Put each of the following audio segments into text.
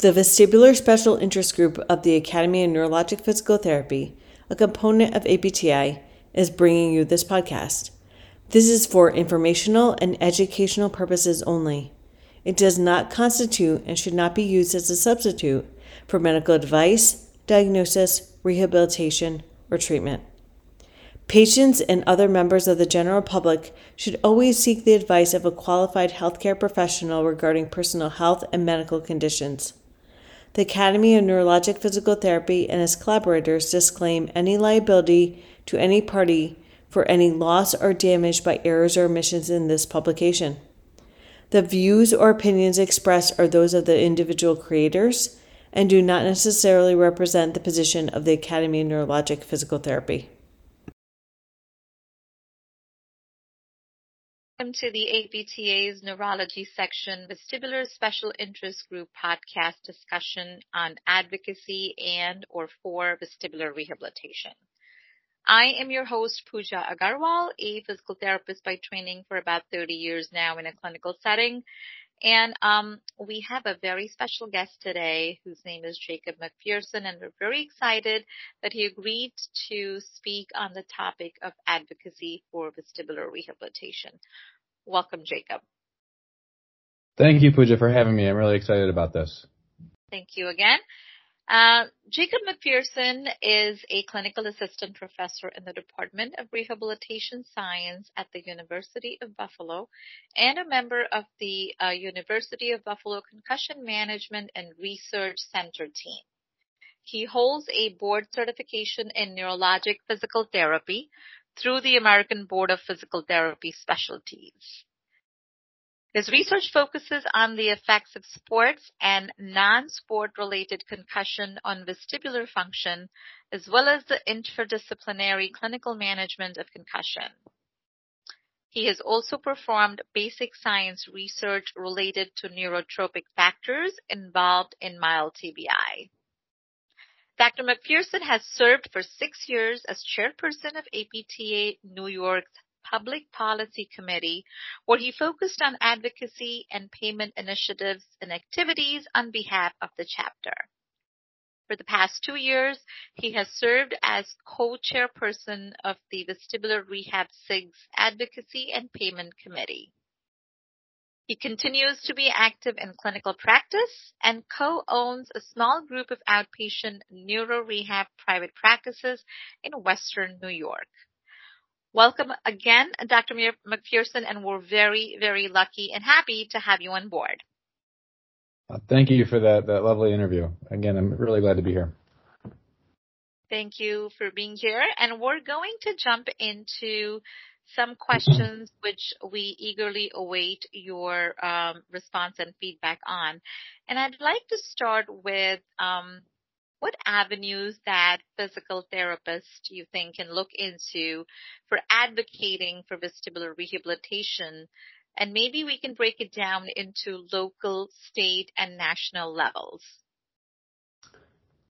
The Vestibular Special Interest Group of the Academy of Neurologic Physical Therapy, a component of APTA, is bringing you this podcast. This is for informational and educational purposes only. It does not constitute and should not be used as a substitute for medical advice, diagnosis, rehabilitation, or treatment. Patients and other members of the general public should always seek the advice of a qualified healthcare professional regarding personal health and medical conditions. The Academy of Neurologic Physical Therapy and its collaborators disclaim any liability to any party for any loss or damage by errors or omissions in this publication. The views or opinions expressed are those of the individual creators and do not necessarily represent the position of the Academy of Neurologic Physical Therapy. Welcome to the APTA's Neurology Section Vestibular Special Interest Group podcast discussion on advocacy and or for vestibular rehabilitation. I am your host, Puja Agarwal, a physical therapist by training for about 30 years now in a clinical setting. And um, we have a very special guest today whose name is Jacob McPherson, and we're very excited that he agreed to speak on the topic of advocacy for vestibular rehabilitation. Welcome, Jacob. Thank you, Puja, for having me. I'm really excited about this. Thank you again. Uh, Jacob McPherson is a clinical assistant professor in the Department of Rehabilitation Science at the University of Buffalo and a member of the uh, University of Buffalo Concussion Management and Research Center team. He holds a board certification in neurologic physical therapy through the American Board of Physical Therapy Specialties. His research focuses on the effects of sports and non-sport related concussion on vestibular function, as well as the interdisciplinary clinical management of concussion. He has also performed basic science research related to neurotrophic factors involved in mild TBI. Dr. McPherson has served for six years as chairperson of APTA New York's Public Policy Committee, where he focused on advocacy and payment initiatives and activities on behalf of the chapter. For the past two years, he has served as co-chairperson of the Vestibular Rehab SIGS Advocacy and Payment Committee. He continues to be active in clinical practice and co-owns a small group of outpatient neuro rehab private practices in Western New York. Welcome again, Dr. McPherson, and we're very, very lucky and happy to have you on board. Uh, thank you for that, that lovely interview. Again, I'm really glad to be here. Thank you for being here. And we're going to jump into some questions which we eagerly await your um, response and feedback on. And I'd like to start with um, what avenues that physical therapists you think can look into for advocating for vestibular rehabilitation? And maybe we can break it down into local, state, and national levels.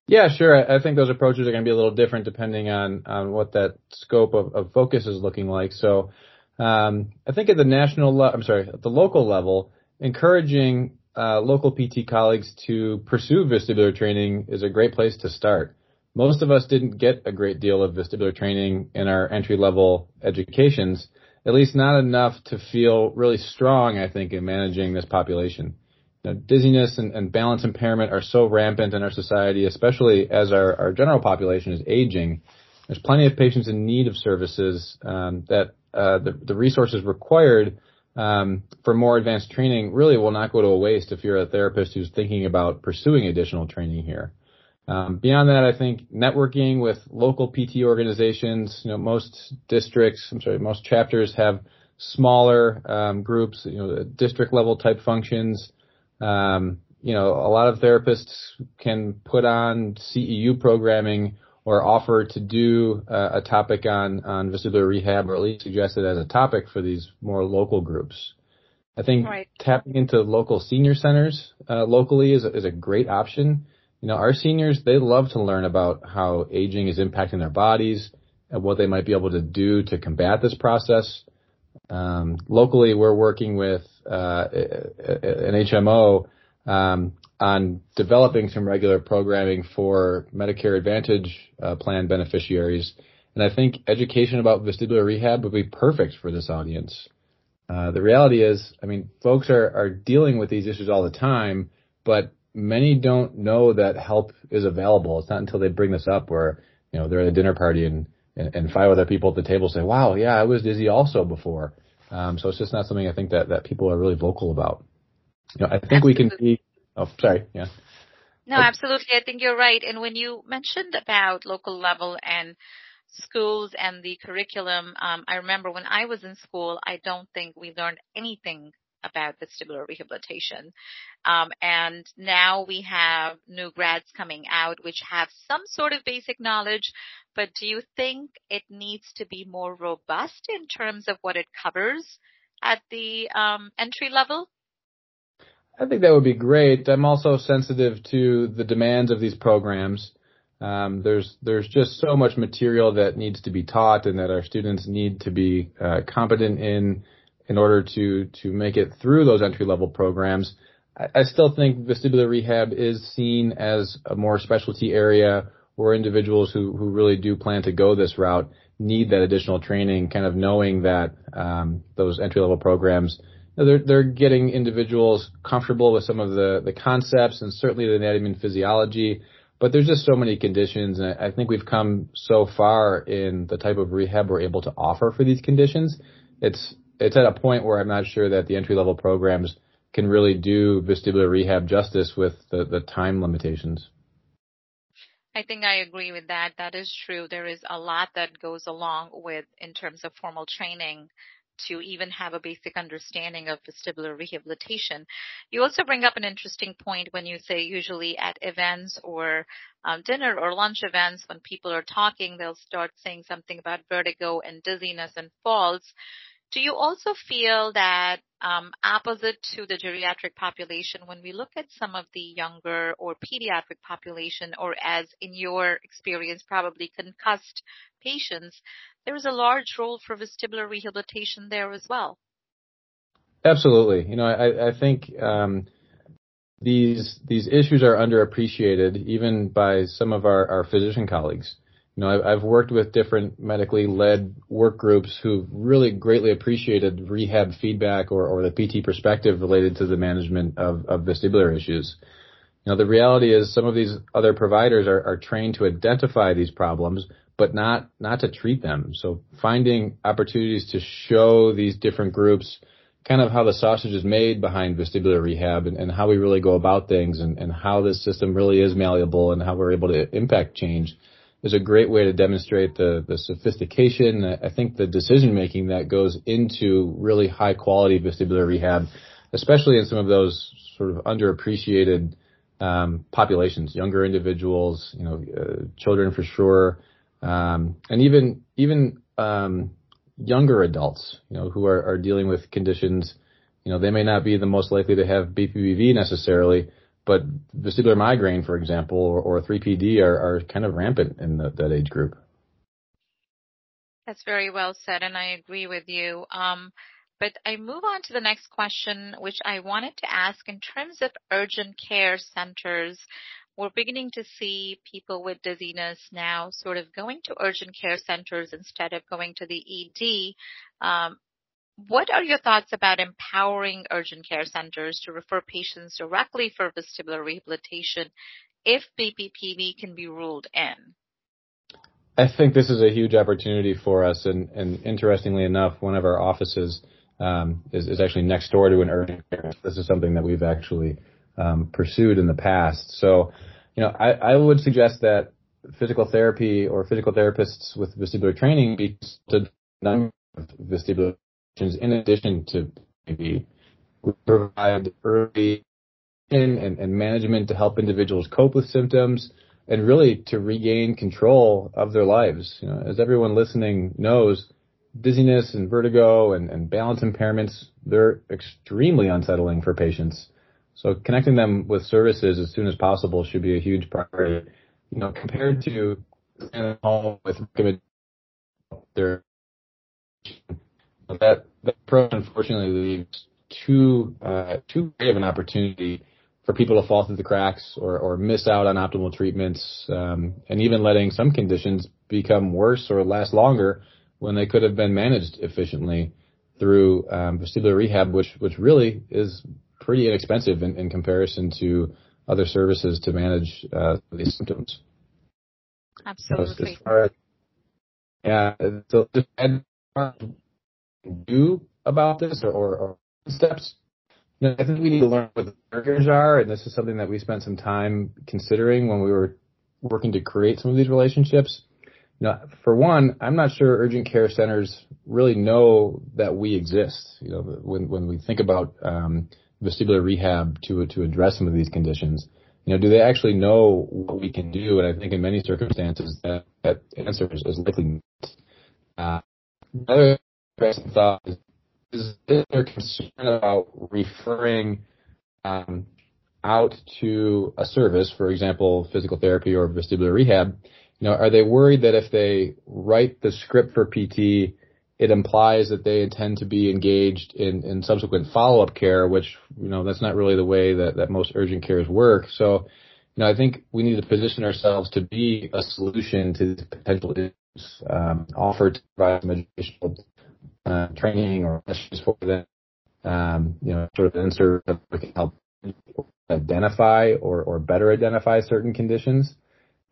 Yeah, sure. I think those approaches are going to be a little different depending on, on what that scope of, of focus is looking like. So, um, I think at the national, le- I'm sorry, at the local level, encouraging uh, local PT colleagues to pursue vestibular training is a great place to start. Most of us didn't get a great deal of vestibular training in our entry level educations, at least not enough to feel really strong, I think, in managing this population. Know, dizziness and, and, balance impairment are so rampant in our society, especially as our, our general population is aging. There's plenty of patients in need of services um, that uh, the, the resources required um, for more advanced training really will not go to a waste if you're a therapist who's thinking about pursuing additional training here. Um, beyond that, I think networking with local PT organizations, you know, most districts, I'm sorry, most chapters have smaller um, groups, you know, district level type functions. Um, you know, a lot of therapists can put on CEU programming or offer to do uh, a topic on on vestibular rehab, or at least suggest it as a topic for these more local groups. I think right. tapping into local senior centers uh, locally is a, is a great option. You know, our seniors they love to learn about how aging is impacting their bodies and what they might be able to do to combat this process. Um, locally, we're working with uh, an HMO um, on developing some regular programming for Medicare Advantage uh, plan beneficiaries. And I think education about vestibular rehab would be perfect for this audience. Uh, the reality is, I mean, folks are, are dealing with these issues all the time, but many don't know that help is available. It's not until they bring this up where, you know, they're at a dinner party and, and, and five other people at the table say, wow, yeah, I was dizzy also before. Um, so it's just not something I think that, that people are really vocal about. You know, I think we can see Oh, sorry. Yeah. No, absolutely. I think you're right. And when you mentioned about local level and schools and the curriculum, um, I remember when I was in school, I don't think we learned anything about vestibular rehabilitation. Um, and now we have new grads coming out which have some sort of basic knowledge, but do you think it needs to be more robust in terms of what it covers at the um, entry level? I think that would be great. I'm also sensitive to the demands of these programs. Um, there's there's just so much material that needs to be taught and that our students need to be uh, competent in in order to to make it through those entry level programs. I, I still think vestibular rehab is seen as a more specialty area where individuals who who really do plan to go this route need that additional training, kind of knowing that um, those entry level programs they're they're getting individuals comfortable with some of the the concepts and certainly the anatomy and physiology. But there's just so many conditions, and I think we've come so far in the type of rehab we're able to offer for these conditions. It's it's at a point where I'm not sure that the entry level programs can really do vestibular rehab justice with the, the time limitations. I think I agree with that. That is true. There is a lot that goes along with in terms of formal training to even have a basic understanding of vestibular rehabilitation. You also bring up an interesting point when you say usually at events or um, dinner or lunch events when people are talking, they'll start saying something about vertigo and dizziness and falls. Do you also feel that um, opposite to the geriatric population, when we look at some of the younger or pediatric population, or as in your experience, probably concussed patients, there is a large role for vestibular rehabilitation there as well. Absolutely. You know, I, I think um, these these issues are underappreciated even by some of our, our physician colleagues. You know, I've, I've worked with different medically led work groups who really greatly appreciated rehab feedback or, or the PT perspective related to the management of, of vestibular issues. You know, the reality is some of these other providers are, are trained to identify these problems, but not not to treat them. So finding opportunities to show these different groups kind of how the sausage is made behind vestibular rehab and, and how we really go about things and, and how this system really is malleable and how we're able to impact change is a great way to demonstrate the, the sophistication, I think the decision making that goes into really high quality vestibular rehab, especially in some of those sort of underappreciated um, populations, younger individuals, you know, uh, children for sure, um, and even even um, younger adults, you know, who are, are dealing with conditions. You know, they may not be the most likely to have BPPV necessarily, but vestibular migraine, for example, or, or 3PD are, are kind of rampant in the, that age group. That's very well said, and I agree with you. Um, but I move on to the next question, which I wanted to ask in terms of urgent care centers. We're beginning to see people with dizziness now sort of going to urgent care centers instead of going to the ED. Um, what are your thoughts about empowering urgent care centers to refer patients directly for vestibular rehabilitation if BPPV can be ruled in? I think this is a huge opportunity for us, and, and interestingly enough, one of our offices um, is, is, actually next door to an urgent care. This is something that we've actually um, pursued in the past. So, you know, I, I, would suggest that physical therapy or physical therapists with vestibular training be to vestibular in addition to maybe provide early and, and management to help individuals cope with symptoms and really to regain control of their lives. You know, as everyone listening knows, dizziness and vertigo and, and balance impairments, they're extremely unsettling for patients. So connecting them with services as soon as possible should be a huge priority. You know, compared to home with their that that approach unfortunately leaves too uh, too great of an opportunity for people to fall through the cracks or, or miss out on optimal treatments, um, and even letting some conditions become worse or last longer when they could have been managed efficiently through um, vestibular rehab, which which really is pretty inexpensive in, in comparison to other services to manage uh, these symptoms. Absolutely. So as yeah, so just do about this or, or, or steps you know, I think we need to learn what the barriers are, and this is something that we spent some time considering when we were working to create some of these relationships. Know, for one, I'm not sure urgent care centers really know that we exist. You know, when when we think about um, vestibular rehab to to address some of these conditions, you know, do they actually know what we can do? And I think in many circumstances that that answer is, is likely not. Uh, another interesting thought is is there concern about referring um, out to a service, for example, physical therapy or vestibular rehab? You know, are they worried that if they write the script for PT, it implies that they intend to be engaged in, in subsequent follow-up care, which, you know, that's not really the way that, that most urgent cares work. So, you know, I think we need to position ourselves to be a solution to potential issues um, offered to provide some educational uh, training or issues for them, um, you know, sort of insert that can help identify or, or better identify certain conditions.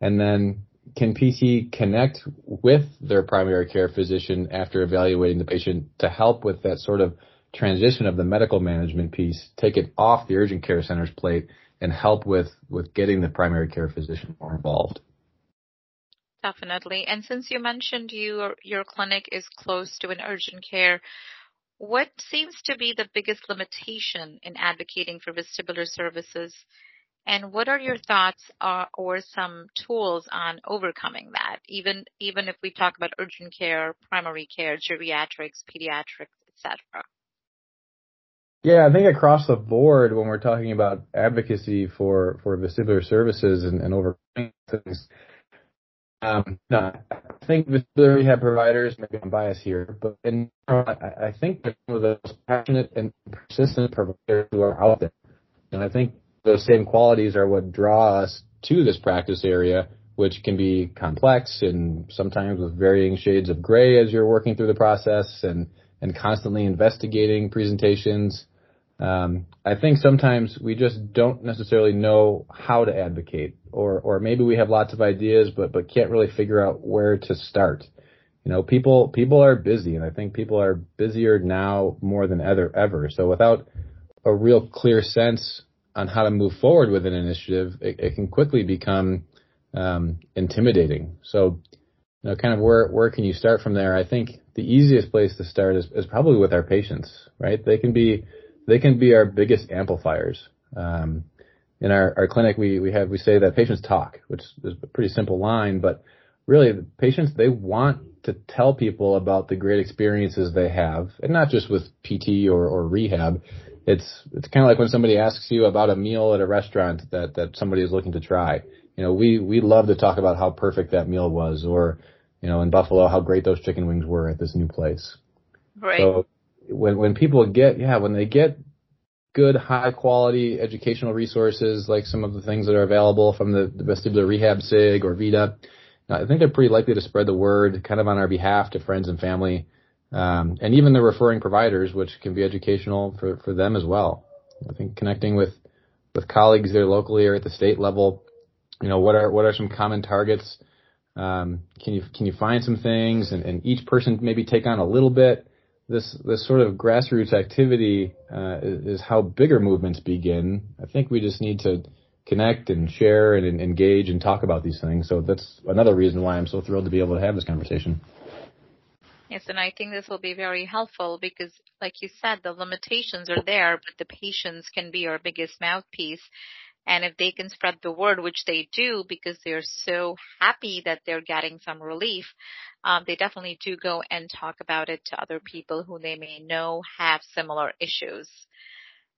And then can PT connect with their primary care physician after evaluating the patient to help with that sort of transition of the medical management piece, take it off the urgent care center's plate and help with, with getting the primary care physician more involved. Definitely. And since you mentioned your your clinic is close to an urgent care, what seems to be the biggest limitation in advocating for vestibular services? And what are your thoughts uh, or some tools on overcoming that? Even even if we talk about urgent care, primary care, geriatrics, pediatrics, etc. Yeah, I think across the board, when we're talking about advocacy for for vestibular services and, and overcoming things, um, no, I think vestibular rehab providers, maybe I'm biased here, but in, I think they're some of the most passionate and persistent providers who are out there. And I think those same qualities are what draw us to this practice area, which can be complex and sometimes with varying shades of gray as you're working through the process and, and constantly investigating presentations um, I think sometimes we just don't necessarily know how to advocate, or or maybe we have lots of ideas, but but can't really figure out where to start. You know, people people are busy, and I think people are busier now more than ever ever. So without a real clear sense on how to move forward with an initiative, it, it can quickly become um, intimidating. So, you know, kind of where where can you start from there? I think the easiest place to start is, is probably with our patients, right? They can be they can be our biggest amplifiers. Um, in our, our clinic, we, we have, we say that patients talk, which is a pretty simple line, but really patients, they want to tell people about the great experiences they have, and not just with PT or, or rehab. It's, it's kind of like when somebody asks you about a meal at a restaurant that, that somebody is looking to try. You know, we, we love to talk about how perfect that meal was, or, you know, in Buffalo, how great those chicken wings were at this new place. Right. So when when people get yeah when they get good high quality educational resources like some of the things that are available from the, the vestibular rehab sig or VeDA, I think they're pretty likely to spread the word kind of on our behalf to friends and family, um, and even the referring providers, which can be educational for, for them as well. I think connecting with with colleagues there locally or at the state level, you know, what are what are some common targets? Um, can you can you find some things and, and each person maybe take on a little bit this this sort of grassroots activity uh, is, is, how bigger movements begin. I think we just need to connect and share and, and, engage and talk about these things. So that's another reason why I'm so thrilled to be able to have this conversation. Yes, and I think this will be very helpful because, like you said, the limitations are there, but the patients can be our biggest mouthpiece. And if they can spread the word, which they do because they're so happy that they're getting some relief, um, they definitely do go and talk about it to other people who they may know have similar issues.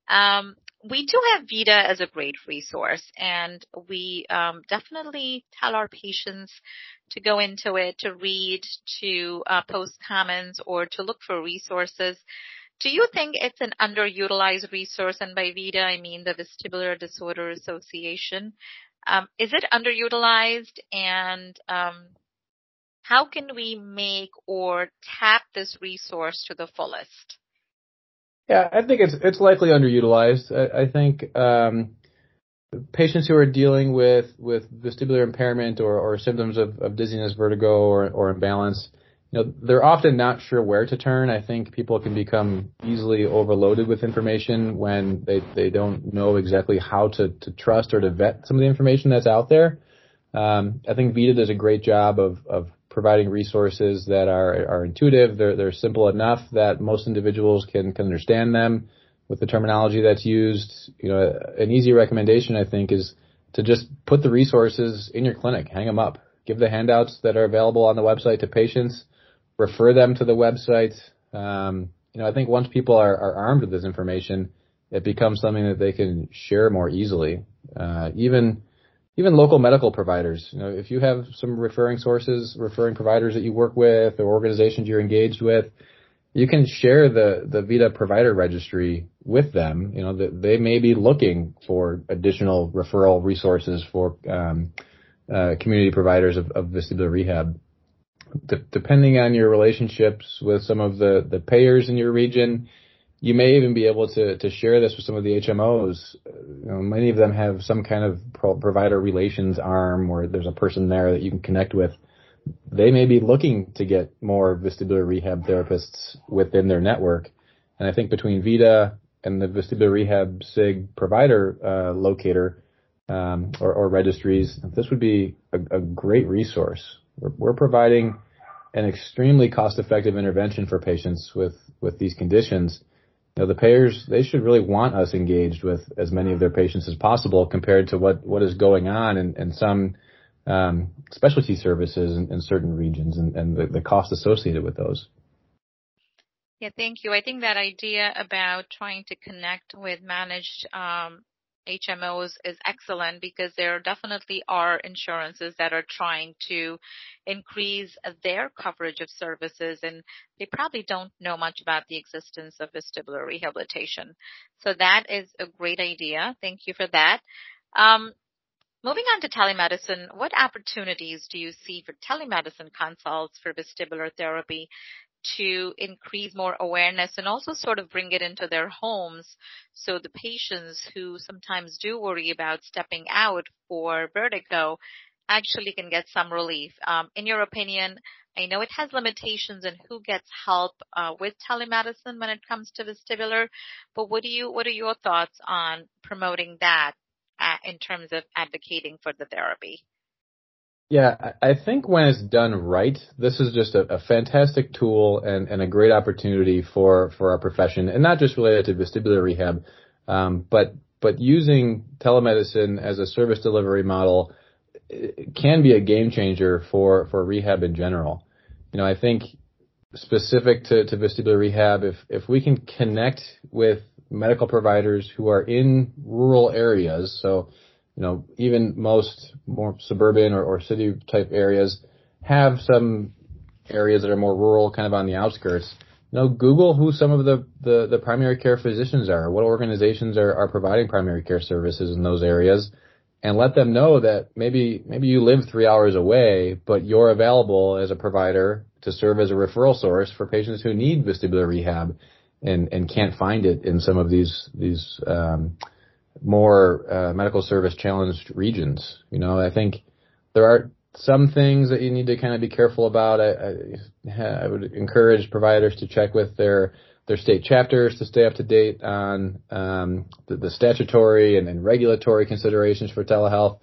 Um, we do have VeDA as a great resource, and we um, definitely tell our patients to go into it, to read, to uh, post comments, or to look for resources do you think it's an underutilized resource? And by VeDA, I mean the Vestibular Disorder Association. Um, is it underutilized? And um, how can we make or tap this resource to the fullest? Yeah, I think it's it's likely underutilized. I, I think um, patients who are dealing with with vestibular impairment or, or symptoms of, of dizziness, vertigo, or, or imbalance, you know, they're often not sure where to turn. I think people can become easily overloaded with information when they, they don't know exactly how to, to trust or to vet some of the information that's out there. Um, I think VeDA does a great job of, of providing resources that are, are intuitive. They're, they're simple enough that most individuals can, can understand them with the terminology that's used. You know, an easy recommendation, I think, is to just put the resources in your clinic, hang them up, give the handouts that are available on the website to patients refer them to the website. Um, you know, I think once people are, are, armed with this information, it becomes something that they can share more easily. Uh, even even local medical providers. You know, if you have some referring sources, referring providers that you work with, or organizations you're engaged with, you can share the the VeDA provider registry with them. You know, that they may be looking for additional referral resources for um, uh, community providers of, of vestibular rehab depending on your relationships with some of the, the payers in your region, you may even be able to, to share this with some of the HMOs. You know, many of them have some kind of pro- provider relations arm where there's a person there that you can connect with. They may be looking to get more vestibular rehab therapists within their network. And I think between VeDA and the vestibular rehab SIG provider uh, locator um, or, or, registries, this would be a, a great resource we're, we're providing an extremely cost-effective intervention for patients with, with these conditions. You know, the payers, they should really want us engaged with as many of their patients as possible compared to what, what is going on in, in some um, specialty services in, in, certain regions and, and the, the cost associated with those. Yeah, thank you. I think that idea about trying to connect with managed um, HMOs is excellent because there definitely are insurances that are trying to increase their coverage of services and they probably don't know much about the existence of vestibular rehabilitation. So that is a great idea. Thank you for that. Um, moving on to telemedicine, what opportunities do you see for telemedicine consults for vestibular therapy to increase more awareness and also sort of bring it into their homes so the patients who sometimes do worry about stepping out for vertigo actually can get some relief. Um, in your opinion, I know it has limitations in who gets help uh, with telemedicine when it comes to vestibular, but what do you what are your thoughts on promoting that uh, in terms of advocating for the therapy? Yeah, I think when it's done right, this is just a, a fantastic tool and, and, a great opportunity for, for our profession, and not just related to vestibular rehab, um, but but using telemedicine as a service delivery model can be a game changer for for rehab in general. You know, I think specific to, to vestibular rehab, if if we can connect with medical providers who are in rural areas, so you know, even most more suburban or, or city type areas have some areas that are more rural, kind of on the outskirts. You know, Google who some of the, the, the primary care physicians are, what organizations are, are providing primary care services in those areas, and let them know that maybe maybe you live three hours away, but you're available as a provider to serve as a referral source for patients who need vestibular rehab and, and can't find it in some of these these um, more uh, medical service challenged regions. You know, I think there are some things that you need to kind of be careful about. I, I, I would encourage providers to check with their their state chapters to stay up to date on um, the, the, statutory and, and, regulatory considerations for telehealth.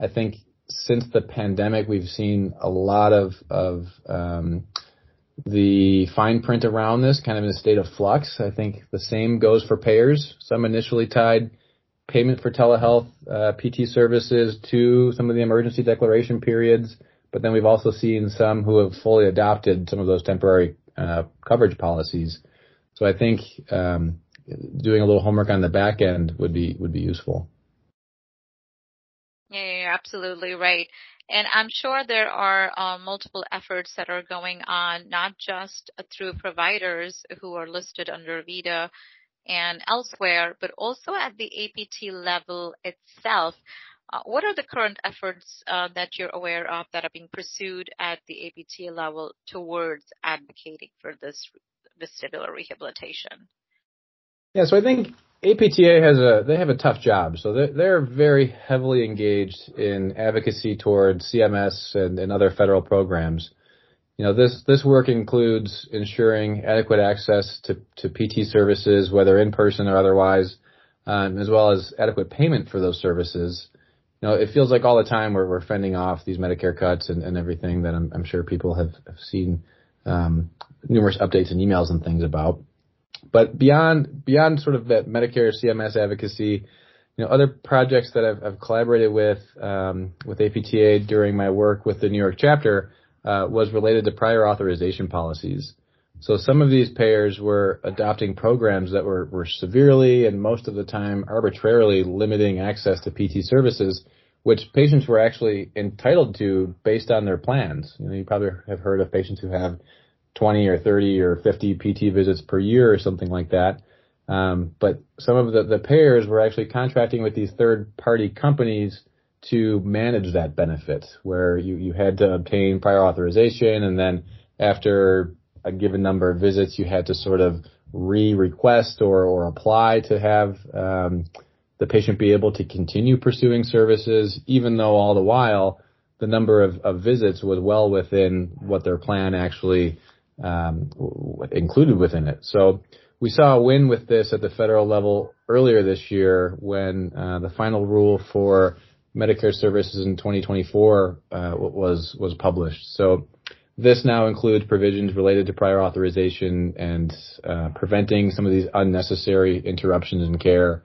I think since the pandemic, we've seen a lot of of um, the fine print around this kind of in a state of flux. I think the same goes for payers. Some initially tied payment for telehealth uh, PT services to some of the emergency declaration periods, but then we've also seen some who have fully adopted some of those temporary uh, coverage policies. So I think um, doing a little homework on the back end would be would be useful. Yeah, you're absolutely right. And I'm sure there are uh, multiple efforts that are going on, not just through providers who are listed under VeDA and elsewhere, but also at the APT level itself. Uh, what are the current efforts uh, that you're aware of that are being pursued at the APT level towards advocating for this vestibular rehabilitation? Yeah, so I think APTA has a they have a tough job. So they're, they're very heavily engaged in advocacy towards CMS and, and other federal programs. You know, this this work includes ensuring adequate access to, to PT services, whether in person or otherwise, um, as well as adequate payment for those services. You know, it feels like all the time we're, we're fending off these Medicare cuts and, and everything that I'm, I'm sure people have, have seen um, numerous updates and emails and things about. But beyond beyond sort of that Medicare CMS advocacy, you know, other projects that I've, I've collaborated with um, with APTA during my work with the New York chapter uh, was related to prior authorization policies. So some of these payers were adopting programs that were, were severely and most of the time arbitrarily limiting access to PT services, which patients were actually entitled to based on their plans. You know, you probably have heard of patients who have 20 or 30 or 50 PT visits per year or something like that. Um, but some of the, the payers were actually contracting with these third party companies to manage that benefit where you, you had to obtain prior authorization and then after a given number of visits you had to sort of re-request or, or apply to have um, the patient be able to continue pursuing services even though all the while the number of, of visits was well within what their plan actually um, included within it. So we saw a win with this at the federal level earlier this year when uh, the final rule for Medicare services in 2024 uh, was was published. So this now includes provisions related to prior authorization and uh, preventing some of these unnecessary interruptions in care.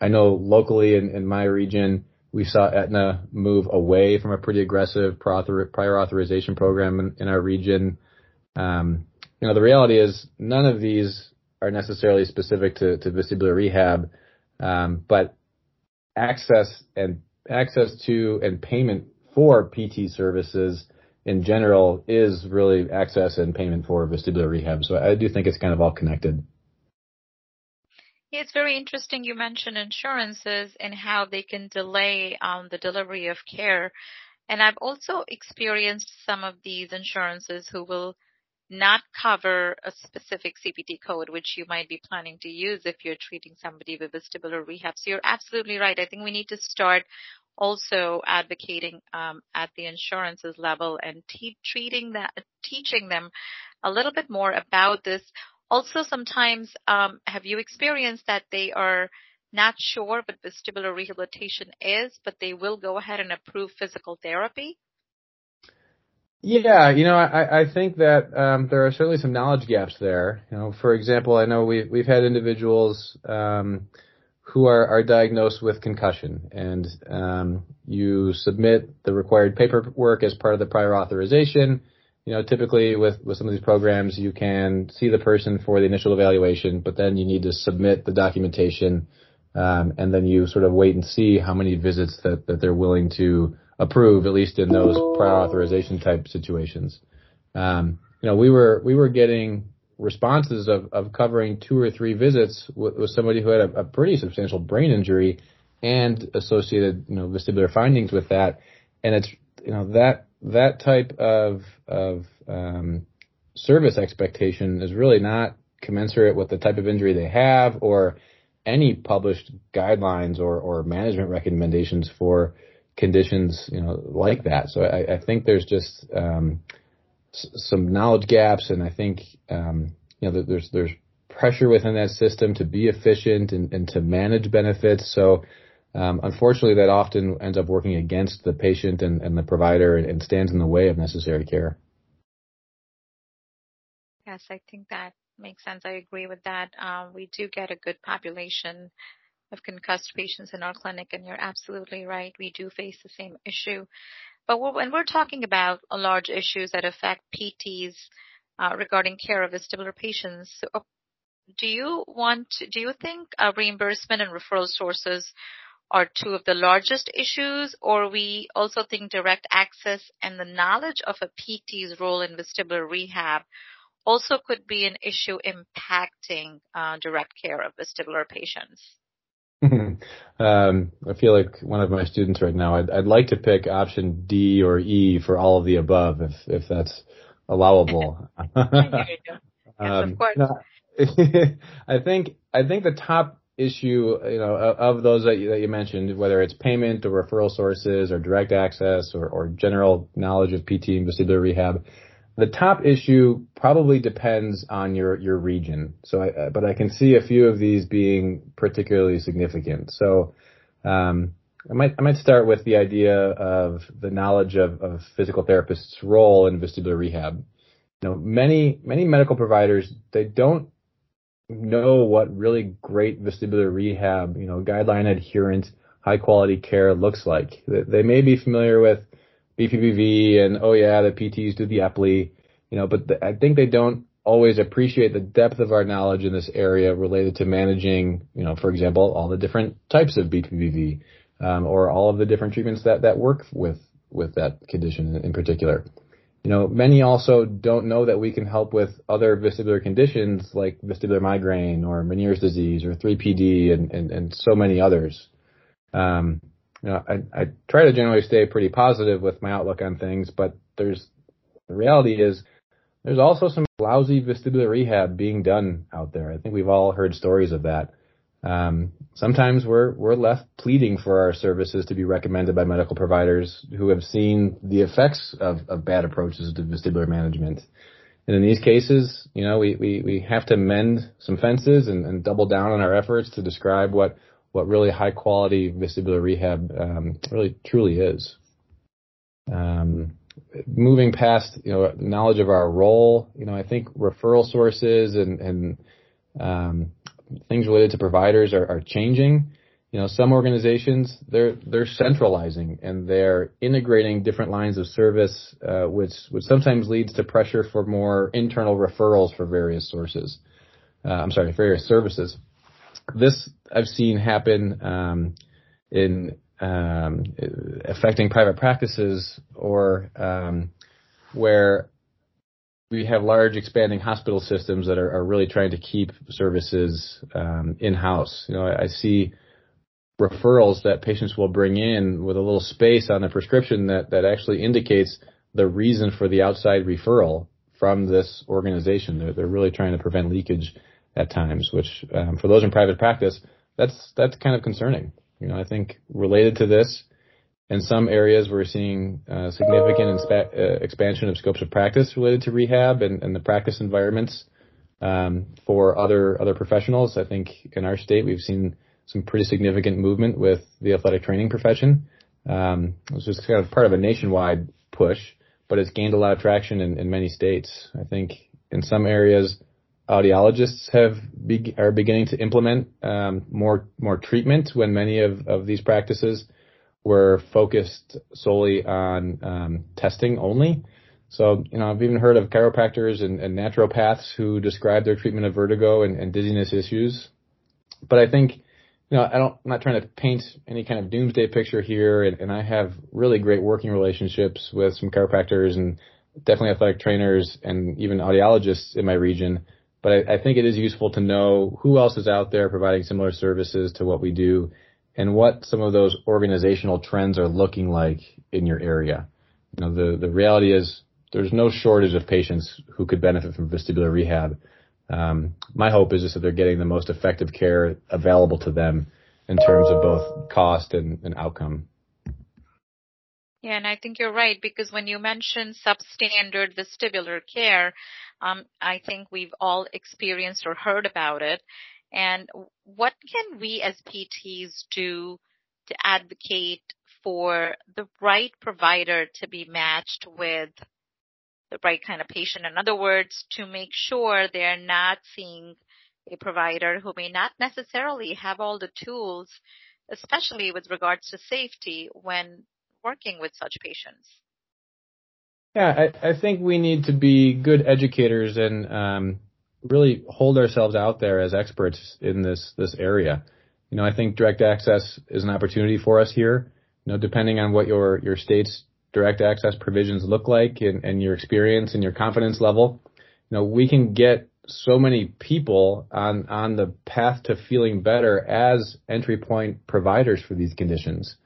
I know locally in, in my region, we saw Aetna move away from a pretty aggressive prior authorization program in, in our region. Um, you know, the reality is none of these are necessarily specific to, to vestibular rehab, um, but access and access to and payment for PT services in general is really access and payment for vestibular rehab. So I do think it's kind of all connected. It's very interesting you mentioned insurances and how they can delay um, the delivery of care. And I've also experienced some of these insurances who will not cover a specific CPT code, which you might be planning to use if you're treating somebody with vestibular rehab. So you're absolutely right. I think we need to start also advocating um, at the insurances level and te- treating that, teaching them a little bit more about this. Also, sometimes um, have you experienced that they are not sure what vestibular rehabilitation is, but they will go ahead and approve physical therapy? Yeah, you know, I, I think that um, there are certainly some knowledge gaps there. You know, for example, I know we've we've had individuals um, who are, are diagnosed with concussion, and um, you submit the required paperwork as part of the prior authorization. You know, typically with with some of these programs, you can see the person for the initial evaluation, but then you need to submit the documentation, um, and then you sort of wait and see how many visits that that they're willing to approve, at least in those prior authorization type situations. Um, you know, we were we were getting responses of, of covering two or three visits with, with somebody who had a, a, pretty substantial brain injury and associated, you know, vestibular findings with that. And it's, you know, that, that type of, of, um, service expectation is really not commensurate with the type of injury they have or any published guidelines or, or management recommendations for conditions, you know, like that. So I, I think there's just um, s- some knowledge gaps, and I think um, you know there's there's pressure within that system to be efficient and, and to manage benefits. So um, unfortunately, that often ends up working against the patient and, and the provider and, and stands in the way of necessary care. Yes, I think that makes sense. I agree with that. Um, we do get a good population of concussed patients in our clinic, and you're absolutely right. We do face the same issue. But when we're talking about large issues that affect PTs uh, regarding care of vestibular patients, do you want, do you think uh, reimbursement and referral sources are two of the largest issues, or we also think direct access and the knowledge of a PT's role in vestibular rehab also could be an issue impacting uh, direct care of vestibular patients. um, I feel like one of my students right now. I'd, I'd like to pick option D or E for all of the above, if if that's allowable. yes, um, of course. No, I think I think the top issue, you know, of those that you, that you mentioned, whether it's payment or referral sources or direct access or, or general knowledge of PT and vestibular rehab, the top issue probably depends on your your region. So, I, but I can see a few of these being particularly significant. So, um, I might I might start with the idea of the knowledge of, of physical therapists' role in vestibular rehab. You know, many many medical providers they don't know what really great vestibular rehab, you know, guideline adherent, high quality care looks like. They may be familiar with BPPV and oh yeah, the PTs do the Epley, you know, but the, I think they don't always appreciate the depth of our knowledge in this area related to managing, you know, for example, all the different types of BPPV, um, or all of the different treatments that, that work with, with that condition in, in particular. You know, many also don't know that we can help with other vestibular conditions like vestibular migraine or Meniere's disease or 3PD and, and, and so many others. Um, you know, I, I try to generally stay pretty positive with my outlook on things, but there's the reality is there's also some lousy vestibular rehab being done out there. I think we've all heard stories of that. Um, sometimes we're we're left pleading for our services to be recommended by medical providers who have seen the effects of, of bad approaches to vestibular management. And in these cases, you know, we, we, we have to mend some fences and, and double down on our efforts to describe what what really high quality vestibular rehab um, really truly is. Um, moving past you know knowledge of our role, you know I think referral sources and and um, things related to providers are, are changing. You know, some organizations they're they're centralizing and they're integrating different lines of service, uh, which which sometimes leads to pressure for more internal referrals for various sources. Uh, I'm sorry, various services this I've seen happen um, in um, affecting private practices or um, where we have large expanding hospital systems that are, are really trying to keep services um, in house. You know, I, I, see referrals that patients will bring in with a little space on the prescription that that actually indicates the reason for the outside referral from this organization. They're, they're really trying to prevent leakage at times, which um, for those in private practice, that's that's kind of concerning. You know, I think related to this, in some areas we're seeing uh, significant inspa- uh, expansion of scopes of practice related to rehab and, and the practice environments um, for other other professionals. I think in our state we've seen some pretty significant movement with the athletic training profession. Um, it's just kind of part of a nationwide push, but it's gained a lot of traction in, in many states. I think in some areas audiologists have are beginning to implement um, more more treatment when many of, of these practices were focused solely on um, testing only. So, you know, I've even heard of chiropractors and, and naturopaths who describe their treatment of vertigo and, and, dizziness issues. But I think, you know, I don't, I'm not trying to paint any kind of doomsday picture here, and, and I have really great working relationships with some chiropractors and definitely athletic trainers and even audiologists in my region but I, I, think it is useful to know who else is out there providing similar services to what we do and what some of those organizational trends are looking like in your area. You know, the, the reality is there's no shortage of patients who could benefit from vestibular rehab. Um, my hope is just that they're getting the most effective care available to them in terms of both cost and, and outcome. Yeah, and I think you're right because when you mention substandard vestibular care, um, I think we've all experienced or heard about it. And what can we as PTs do to advocate for the right provider to be matched with the right kind of patient? In other words, to make sure they're not seeing a provider who may not necessarily have all the tools, especially with regards to safety when working with such patients? Yeah, I, I think we need to be good educators and um, really hold ourselves out there as experts in this this area. you know, I think direct access is an opportunity for us here. You know, depending on what your your state's direct access provisions look like and, and your experience and your confidence level, you know, we can get so many people on on the path to feeling better as entry point providers for these conditions.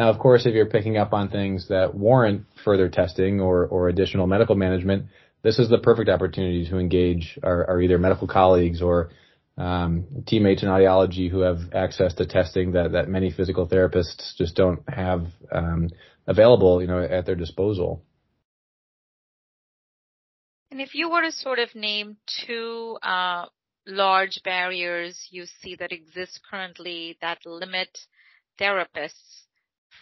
Now, of course, if you're picking up on things that warrant further testing or, or additional medical management, this is the perfect opportunity to engage our, our either medical colleagues or um, teammates in audiology who have access to testing that, that many physical therapists just don't have um, available, you know, at their disposal. And if you were to sort of name two uh, large barriers you see that exist currently that limit therapists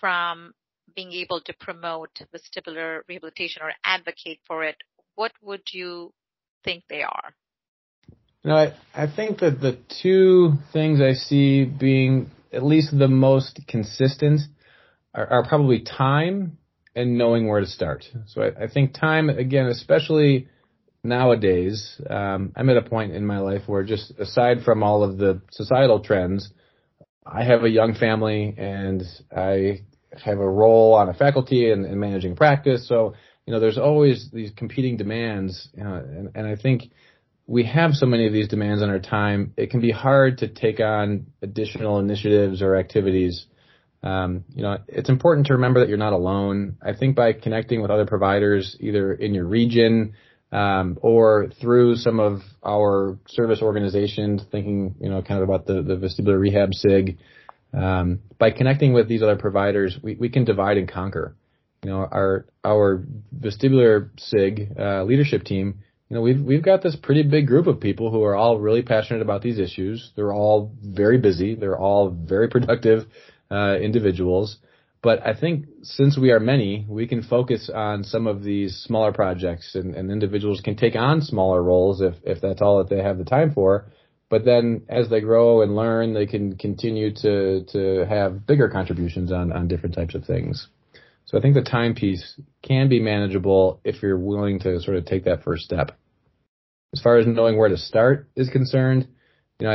from being able to promote vestibular rehabilitation or advocate for it, what would you think they are? You know, I, I think that the two things I see being at least the most consistent are, are probably time and knowing where to start. So I, I think time, again, especially nowadays, um, I'm at a point in my life where just aside from all of the societal trends, I have a young family and I have a role on a faculty and, and managing practice. So, you know, there's always these competing demands. And, and I think we have so many of these demands on our time. It can be hard to take on additional initiatives or activities. Um, you know, it's important to remember that you're not alone. I think by connecting with other providers, either in your region, um, or through some of our service organizations, thinking, you know, kind of about the, the vestibular rehab SIG, um, by connecting with these other providers, we, we can divide and conquer. You know, our our vestibular SIG uh, leadership team, you know, we've we've got this pretty big group of people who are all really passionate about these issues. They're all very busy. They're all very productive uh, individuals. But I think since we are many, we can focus on some of these smaller projects, and, and individuals can take on smaller roles if if that's all that they have the time for but then as they grow and learn, they can continue to to have bigger contributions on on different types of things. So I think the time piece can be manageable if you're willing to sort of take that first step. As far as knowing where to start is concerned, you know,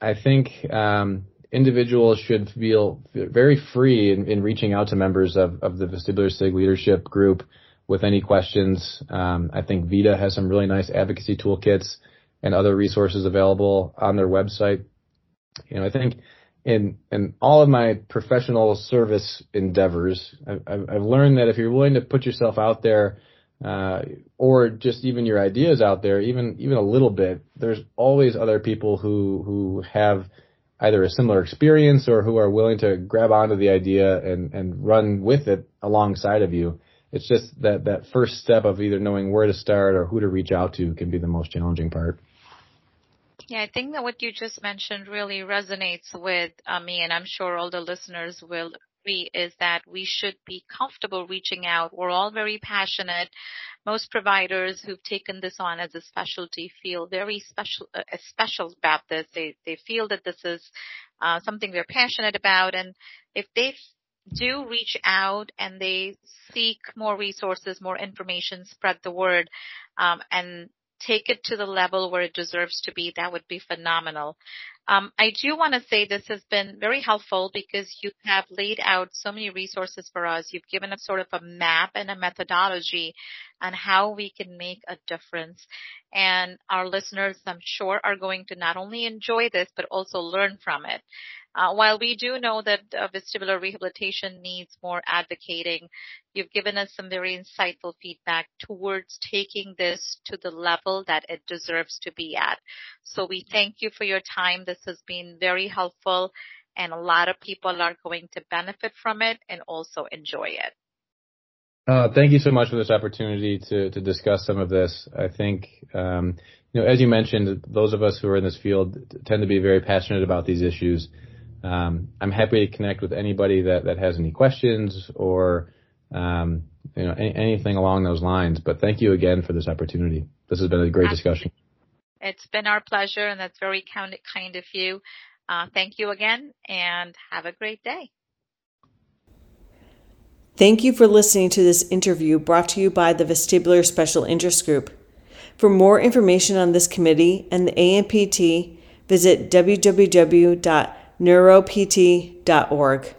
I I think um, individuals should feel very free in, in reaching out to members of, of the vestibular SIG leadership group with any questions. Um, I think VeDA has some really nice advocacy toolkits and other resources available on their website. You know, I think in in all of my professional service endeavors, I've, I've learned that if you're willing to put yourself out there, uh, or just even your ideas out there, even even a little bit, there's always other people who who have either a similar experience or who are willing to grab onto the idea and and run with it alongside of you. It's just that that first step of either knowing where to start or who to reach out to can be the most challenging part. Yeah, I think that what you just mentioned really resonates with uh, me, and I'm sure all the listeners will is that we should be comfortable reaching out. We're all very passionate. Most providers who've taken this on as a specialty feel very special, uh, special about this. They they feel that this is uh, something they're passionate about, and if they do reach out and they seek more resources, more information, spread the word, um, and take it to the level where it deserves to be, that would be phenomenal. Um, I do want to say this has been very helpful because you have laid out so many resources for us. You've given us sort of a map and a methodology on how we can make a difference. And our listeners, I'm sure, are going to not only enjoy this, but also learn from it. Uh, while we do know that uh, vestibular rehabilitation needs more advocating, you've given us some very insightful feedback towards taking this to the level that it deserves to be at. So we thank you for your time. This has been very helpful and a lot of people are going to benefit from it and also enjoy it. Uh, thank you so much for this opportunity to, to discuss some of this. I think, um, you know, as you mentioned, those of us who are in this field tend to be very passionate about these issues. Um, I'm happy to connect with anybody that, that has any questions or um, you know any, anything along those lines. But thank you again for this opportunity. This has been a great discussion. It's been our pleasure, and that's very kind kind of you. Uh, thank you again, and have a great day. Thank you for listening to this interview brought to you by the Vestibular Special Interest Group. For more information on this committee and the ANPT, visit www neuropt.org.